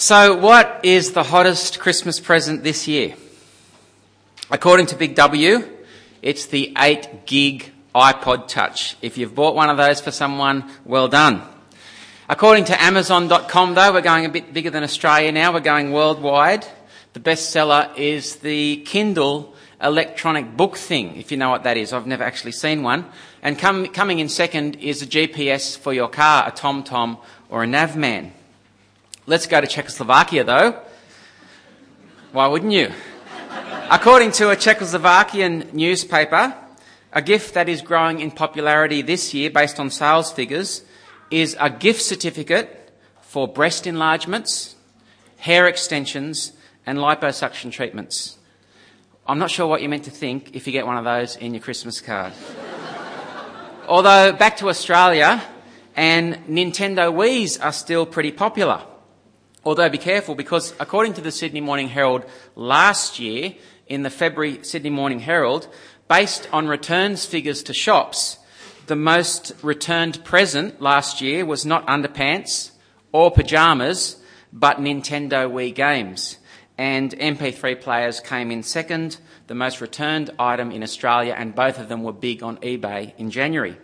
So, what is the hottest Christmas present this year? According to Big W, it's the 8 gig iPod Touch. If you've bought one of those for someone, well done. According to Amazon.com, though, we're going a bit bigger than Australia now. We're going worldwide. The bestseller is the Kindle electronic book thing, if you know what that is. I've never actually seen one. And com- coming in second is a GPS for your car, a TomTom or a Navman. Let's go to Czechoslovakia, though. Why wouldn't you? According to a Czechoslovakian newspaper, a gift that is growing in popularity this year based on sales figures is a gift certificate for breast enlargements, hair extensions, and liposuction treatments. I'm not sure what you're meant to think if you get one of those in your Christmas card. Although, back to Australia, and Nintendo Wii's are still pretty popular. Although, be careful because according to the Sydney Morning Herald last year, in the February Sydney Morning Herald, based on returns figures to shops, the most returned present last year was not underpants or pyjamas, but Nintendo Wii games. And MP3 players came in second, the most returned item in Australia, and both of them were big on eBay in January.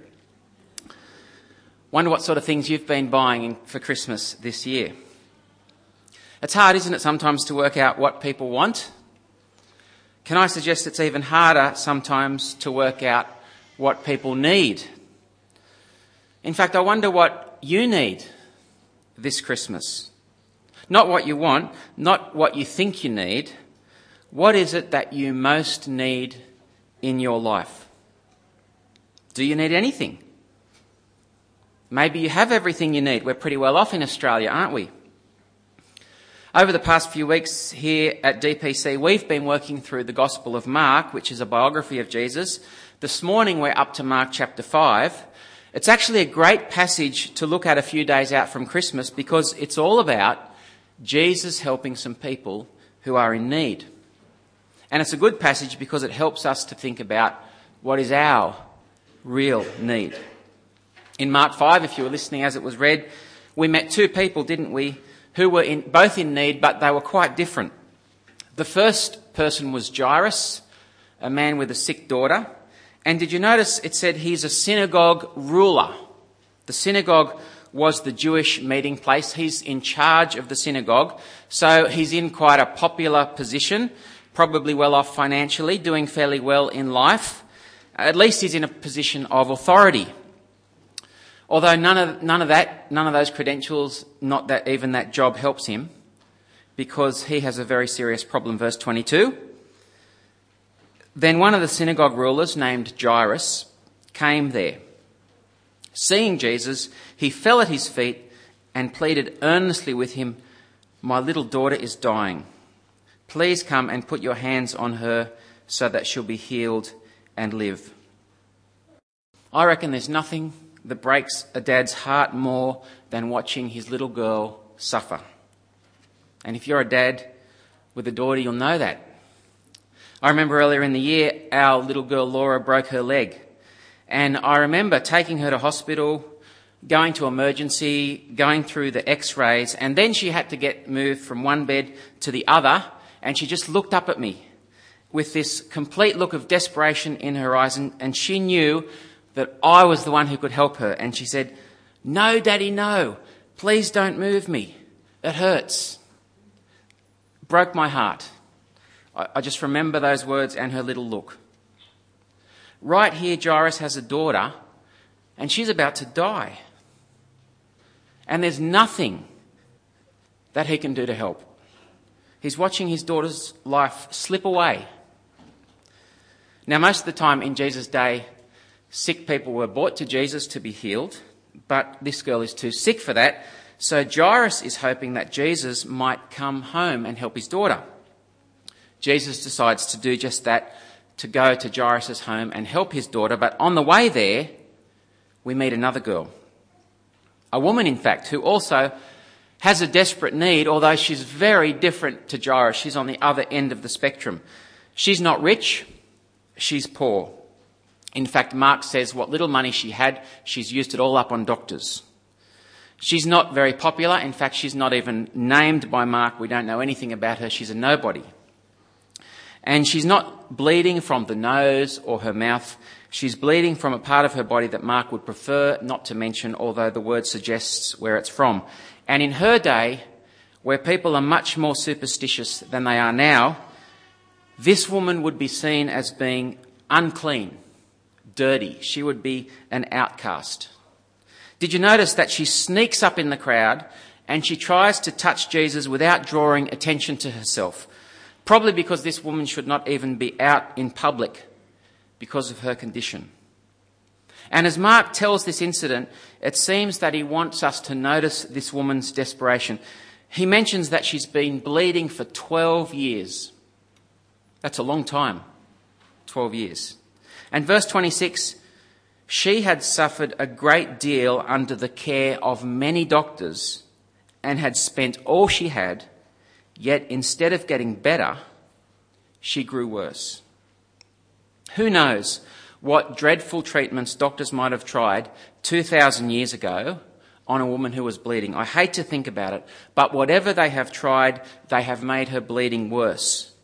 Wonder what sort of things you've been buying for Christmas this year. It's hard, isn't it, sometimes to work out what people want? Can I suggest it's even harder sometimes to work out what people need? In fact, I wonder what you need this Christmas. Not what you want, not what you think you need. What is it that you most need in your life? Do you need anything? Maybe you have everything you need. We're pretty well off in Australia, aren't we? Over the past few weeks here at DPC, we've been working through the Gospel of Mark, which is a biography of Jesus. This morning we're up to Mark chapter 5. It's actually a great passage to look at a few days out from Christmas because it's all about Jesus helping some people who are in need. And it's a good passage because it helps us to think about what is our real need. In Mark 5, if you were listening as it was read, we met two people, didn't we, who were in, both in need, but they were quite different. The first person was Jairus, a man with a sick daughter. And did you notice it said he's a synagogue ruler? The synagogue was the Jewish meeting place. He's in charge of the synagogue. So he's in quite a popular position, probably well off financially, doing fairly well in life. At least he's in a position of authority. Although none of, none of that, none of those credentials, not that even that job helps him, because he has a very serious problem. Verse 22. Then one of the synagogue rulers, named Jairus, came there. Seeing Jesus, he fell at his feet and pleaded earnestly with him, My little daughter is dying. Please come and put your hands on her so that she'll be healed and live. I reckon there's nothing that breaks a dad's heart more than watching his little girl suffer. And if you're a dad with a daughter, you'll know that. I remember earlier in the year, our little girl Laura broke her leg. And I remember taking her to hospital, going to emergency, going through the x-rays, and then she had to get moved from one bed to the other, and she just looked up at me with this complete look of desperation in her eyes, and, and she knew that I was the one who could help her. And she said, No, Daddy, no. Please don't move me. It hurts. Broke my heart. I, just remember those words and her little look. Right here, Jairus has a daughter, and she's about to die. And there's nothing that he can do to help. He's watching his daughter's life slip away. Now, most of the time in Jesus' day, sick people were brought to Jesus to be healed, but this girl is too sick for that. So Jairus is hoping that Jesus might come home and help his daughter. Jesus decides to do just that, to go to Jairus' home and help his daughter. But on the way there, we meet another girl. A woman, in fact, who also has a desperate need, although she's very different to Jairus. She's on the other end of the spectrum. She's not rich, she's poor. In fact, Mark says what little money she had, she's used it all up on doctors. She's not very popular. In fact, she's not even named by Mark. We don't know anything about her. She's a nobody. And she's not bleeding from the nose or her mouth. She's bleeding from a part of her body that Mark would prefer not to mention, although the word suggests where it's from. And in her day, where people are much more superstitious than they are now, this woman would be seen as being unclean, dirty. She would be an outcast. Did you notice that she sneaks up in the crowd and she tries to touch Jesus without drawing attention to herself? Probably because this woman should not even be out in public because of her condition. And as Mark tells this incident, it seems that he wants us to notice this woman's desperation. He mentions that she's been bleeding for 12 years. That's a long time. 12 years. And verse 26 she had suffered a great deal under the care of many doctors and had spent all she had, yet instead of getting better, she grew worse. Who knows what dreadful treatments doctors might have tried 2,000 years ago on a woman who was bleeding? I hate to think about it, but whatever they have tried, they have made her bleeding worse.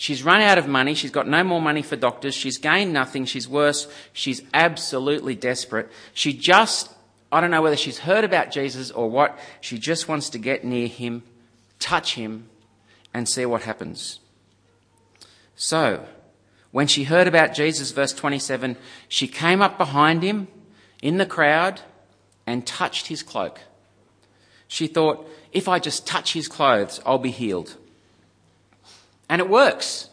She's run out of money. She's got no more money for doctors. She's gained nothing. She's worse. She's absolutely desperate. She just, I don't know whether she's heard about Jesus or what, she just wants to get near him, touch him, and see what happens. So, when she heard about Jesus, verse 27, she came up behind him in the crowd and touched his cloak. She thought, if I just touch his clothes, I'll be healed. And it works.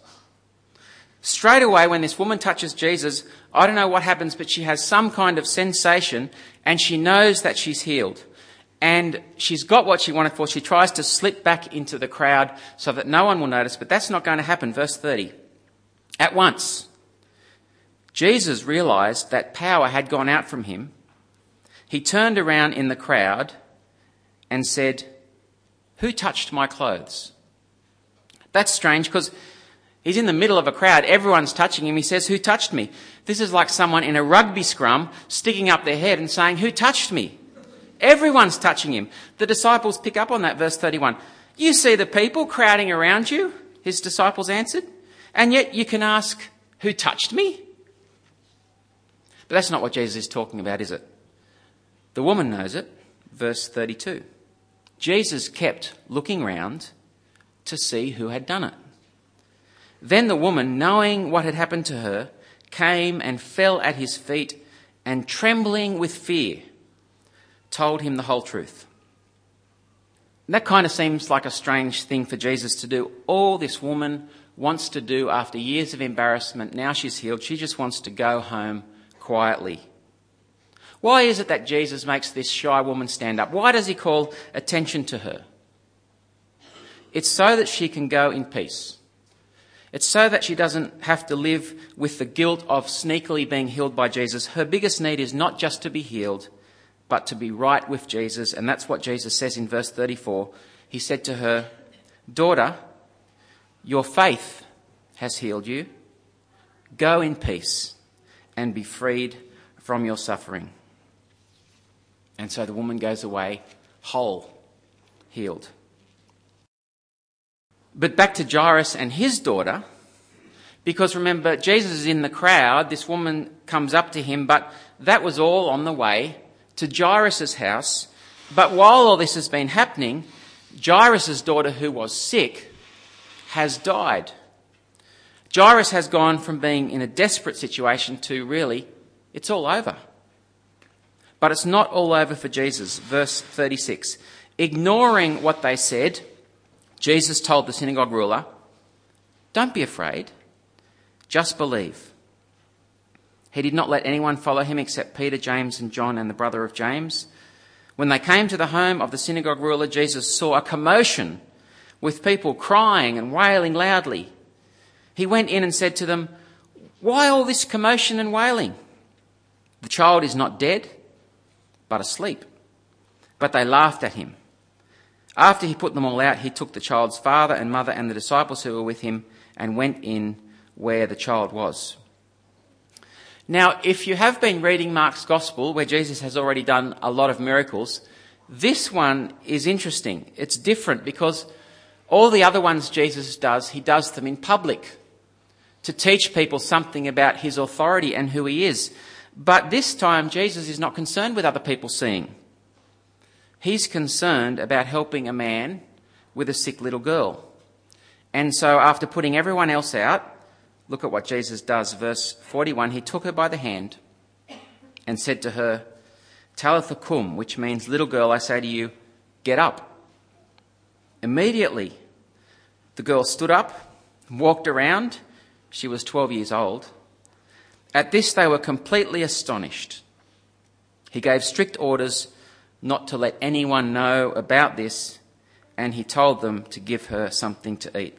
Straight away, when this woman touches Jesus, I don't know what happens, but she has some kind of sensation and she knows that she's healed. And she's got what she wanted for. She tries to slip back into the crowd so that no one will notice, but that's not going to happen. Verse 30. At once, Jesus realized that power had gone out from him. He turned around in the crowd and said, Who touched my clothes? That's strange because he's in the middle of a crowd. Everyone's touching him. He says, Who touched me? This is like someone in a rugby scrum sticking up their head and saying, Who touched me? Everyone's touching him. The disciples pick up on that, verse 31. You see the people crowding around you, his disciples answered, and yet you can ask, Who touched me? But that's not what Jesus is talking about, is it? The woman knows it. Verse 32. Jesus kept looking round to see who had done it. Then the woman, knowing what had happened to her, came and fell at his feet and, trembling with fear, told him the whole truth. that kind of seems like a strange thing for Jesus to do. All this woman wants to do after years of embarrassment, now she's healed, she just wants to go home quietly. Why is it that Jesus makes this shy woman stand up? Why does he call attention to her? It's so that she can go in peace. It's so that she doesn't have to live with the guilt of sneakily being healed by Jesus. Her biggest need is not just to be healed, but to be right with Jesus. And that's what Jesus says in verse 34. He said to her, Daughter, your faith has healed you. Go in peace and be freed from your suffering. And so the woman goes away whole, healed. But back to Jairus and his daughter, because remember, Jesus is in the crowd, this woman comes up to him, but that was all on the way to Jairus' house. But while all this has been happening, Jairus' daughter, who was sick, has died. Jairus has gone from being in a desperate situation to really, it's all over. But it's not all over for Jesus. Verse 36. Ignoring what they said, Jesus told the synagogue ruler, Don't be afraid, just believe. He did not let anyone follow him except Peter, James, and John, and the brother of James. When they came to the home of the synagogue ruler, Jesus saw a commotion with people crying and wailing loudly. He went in and said to them, Why all this commotion and wailing? The child is not dead, but asleep. But they laughed at him. After he put them all out, he took the child's father and mother and the disciples who were with him and went in where the child was. Now, if you have been reading Mark's Gospel, where Jesus has already done a lot of miracles, This one is interesting. It's different because all the other ones Jesus does, he does them in public to teach people something about his authority and who he is. But this time, Jesus is not concerned with other people seeing. He's concerned about helping a man with a sick little girl. And so, after putting everyone else out, look at what Jesus does. Verse 41 He took her by the hand and said to her, Talitha cum, which means, little girl, I say to you, get up. Immediately, the girl stood up, walked around. She was 12 years old. At this, they were completely astonished. He gave strict orders not to let anyone know about this, and he told them to give her something to eat.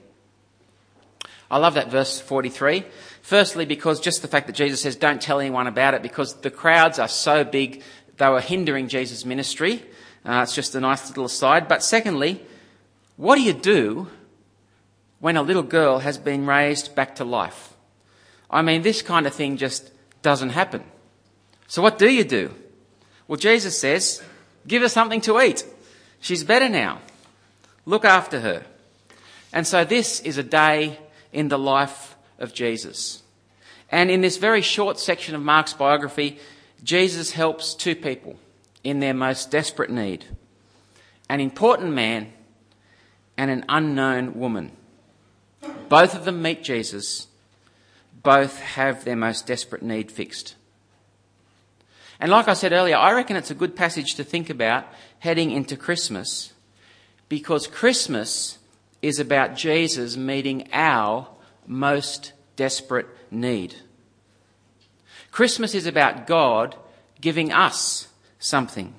I love that verse 43. Firstly, because just the fact that Jesus says, don't tell anyone about it, because the crowds are so big, they were hindering Jesus' ministry. Uh, it's just a nice little aside. But secondly, what do you do when a little girl has been raised back to life? I mean, this kind of thing just doesn't happen. So what do you do? Well, Jesus says, give her something to eat. She's better now. Look after her. And so this is a day in the life of Jesus. And in this very short section of Mark's biography, Jesus helps two people in their most desperate need an important man and an unknown woman. Both of them meet Jesus, both have their most desperate need fixed. And like I said earlier, I reckon it's a good passage to think about heading into Christmas because Christmas is about Jesus meeting our most desperate need. Christmas is about God giving us something.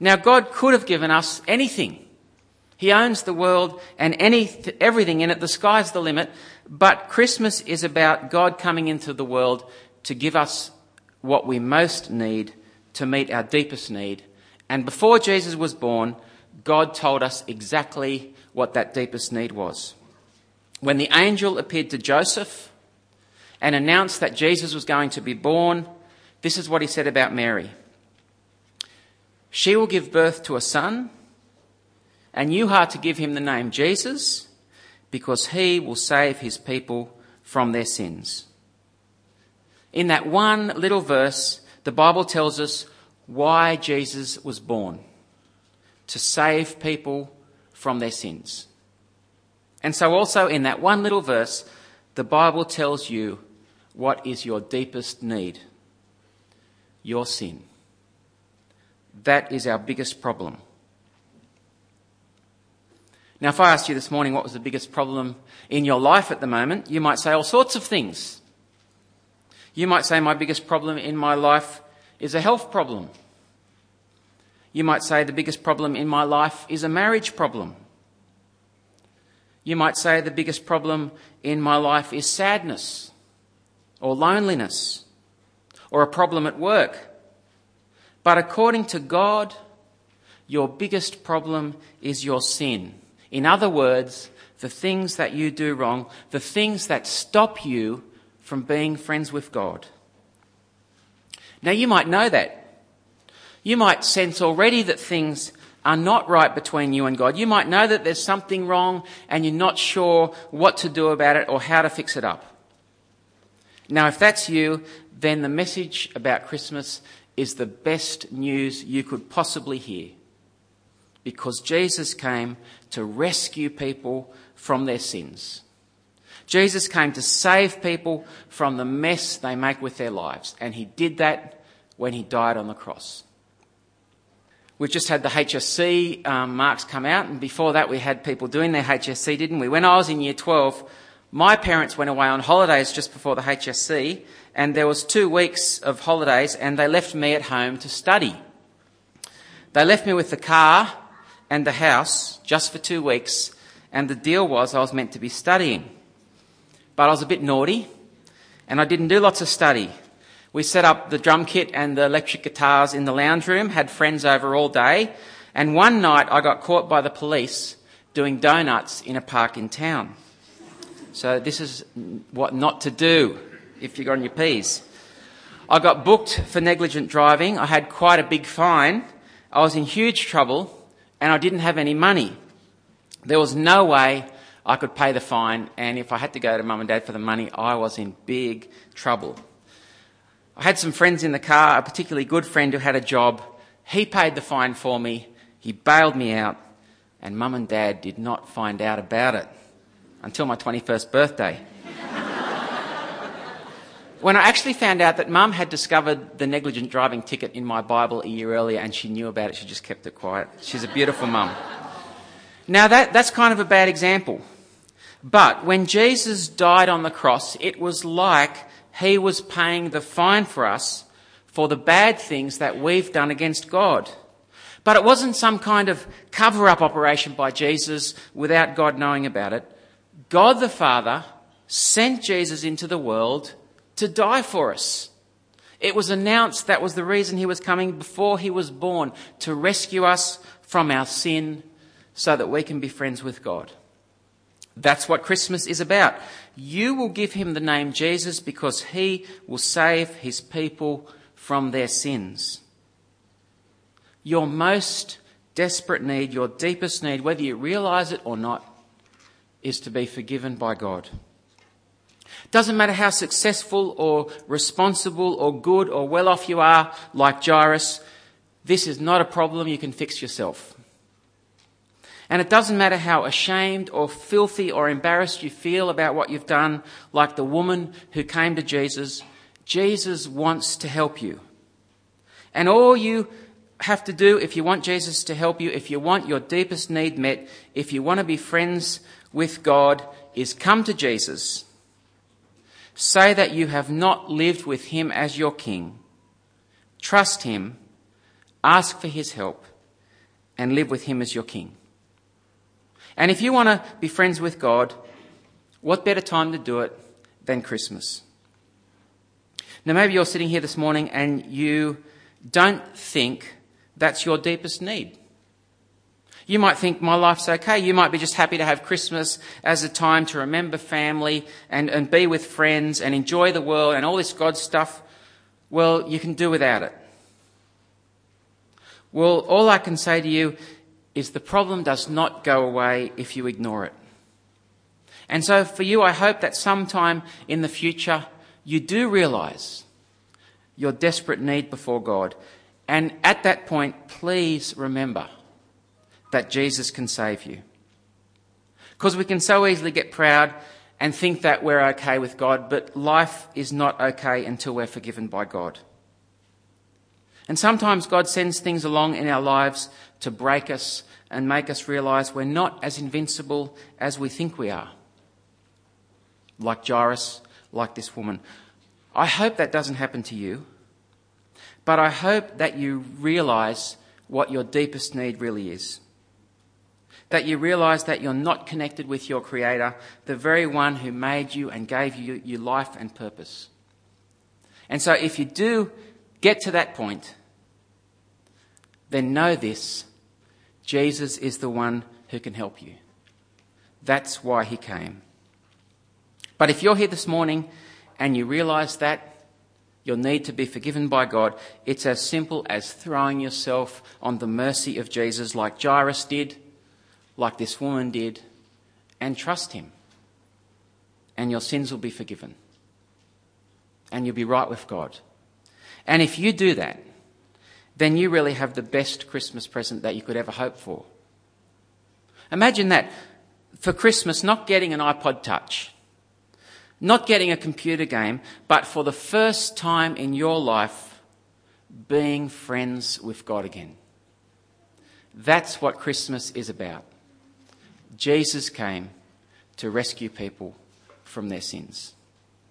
Now, God could have given us anything. He owns the world and any, everything in it. The sky's the limit. But Christmas is about God coming into the world to give us what we most need to meet our deepest need. And before Jesus was born, God told us exactly what that deepest need was. When the angel appeared to Joseph and announced that Jesus was going to be born, this is what he said about Mary. She will give birth to a son, and you are to give him the name Jesus, because he will save his people from their sins. In that one little verse, the Bible tells us why Jesus was born to save people from their sins. And so, also in that one little verse, the Bible tells you what is your deepest need your sin. That is our biggest problem. Now, if I asked you this morning what was the biggest problem in your life at the moment, you might say all sorts of things. You might say, My biggest problem in my life is a health problem. You might say, The biggest problem in my life is a marriage problem. You might say the biggest problem in my life is sadness or loneliness or a problem at work. But according to God, your biggest problem is your sin. In other words, the things that you do wrong, the things that stop you from being friends with God. Now you might know that. You might sense already that things are not right between you and God. You might know that there's something wrong and you're not sure what to do about it or how to fix it up. Now, if that's you, then the message about Christmas is the best news you could possibly hear. Because Jesus came to rescue people from their sins. Jesus came to save people from the mess they make with their lives. And he did that when he died on the cross. We've just had the HSC um, marks come out, and before that, we had people doing their HSC, didn't we? When I was in year 12, my parents went away on holidays just before the HSC, and there was two weeks of holidays, and they left me at home to study. They left me with the car and the house just for two weeks, and the deal was I was meant to be studying. But I was a bit naughty, and I didn't do lots of study. We set up the drum kit and the electric guitars in the lounge room, had friends over all day, and one night I got caught by the police doing donuts in a park in town. So this is what not to do if you're on your P's. I got booked for negligent driving. I had quite a big fine. I was in huge trouble and I didn't have any money. There was no way I could pay the fine, and if I had to go to mum and dad for the money, I was in big trouble. I had some friends in the car, a particularly good friend who had a job. He paid the fine for me, he bailed me out, and mum and dad did not find out about it until my 21st birthday. when I actually found out that mum had discovered the negligent driving ticket in my Bible a year earlier and she knew about it, she just kept it quiet. She's a beautiful mum. Now that, that's kind of a bad example. But when Jesus died on the cross, it was like he was paying the fine for us for the bad things that we've done against God. But it wasn't some kind of cover up operation by Jesus without God knowing about it. God the Father sent Jesus into the world to die for us. It was announced that was the reason he was coming before he was born to rescue us from our sin so that we can be friends with God. That's what Christmas is about. You will give him the name Jesus because he will save his people from their sins. Your most desperate need, your deepest need, whether you realize it or not, is to be forgiven by God. Doesn't matter how successful or responsible or good or well off you are, like Jairus, this is not a problem you can fix yourself. And it doesn't matter how ashamed or filthy or embarrassed you feel about what you've done, like the woman who came to Jesus, Jesus wants to help you. And all you have to do if you want Jesus to help you, if you want your deepest need met, if you want to be friends with God, is come to Jesus. Say that you have not lived with Him as your King. Trust Him, ask for His help, and live with Him as your King. And if you want to be friends with God, what better time to do it than Christmas? Now, maybe you're sitting here this morning and you don't think that's your deepest need. You might think my life's okay. You might be just happy to have Christmas as a time to remember family and, and be with friends and enjoy the world and all this God stuff. Well, you can do without it. Well, all I can say to you is the problem does not go away if you ignore it. And so for you, I hope that sometime in the future, you do realize your desperate need before God. And at that point, please remember that Jesus can save you. Because we can so easily get proud and think that we're okay with God, but life is not okay until we're forgiven by God. And sometimes God sends things along in our lives to break us and make us realize we're not as invincible as we think we are. Like Jairus, like this woman. I hope that doesn't happen to you, but I hope that you realize what your deepest need really is. That you realize that you're not connected with your Creator, the very one who made you and gave you, your life and purpose. And so if you do get to that point, then know this Jesus is the one who can help you. That's why he came. But if you're here this morning and you realize that your need to be forgiven by God, it's as simple as throwing yourself on the mercy of Jesus, like Jairus did, like this woman did, and trust him. And your sins will be forgiven. And you'll be right with God. And if you do that, then you really have the best Christmas present that you could ever hope for. Imagine that for Christmas, not getting an iPod Touch, not getting a computer game, but for the first time in your life, being friends with God again. That's what Christmas is about. Jesus came to rescue people from their sins.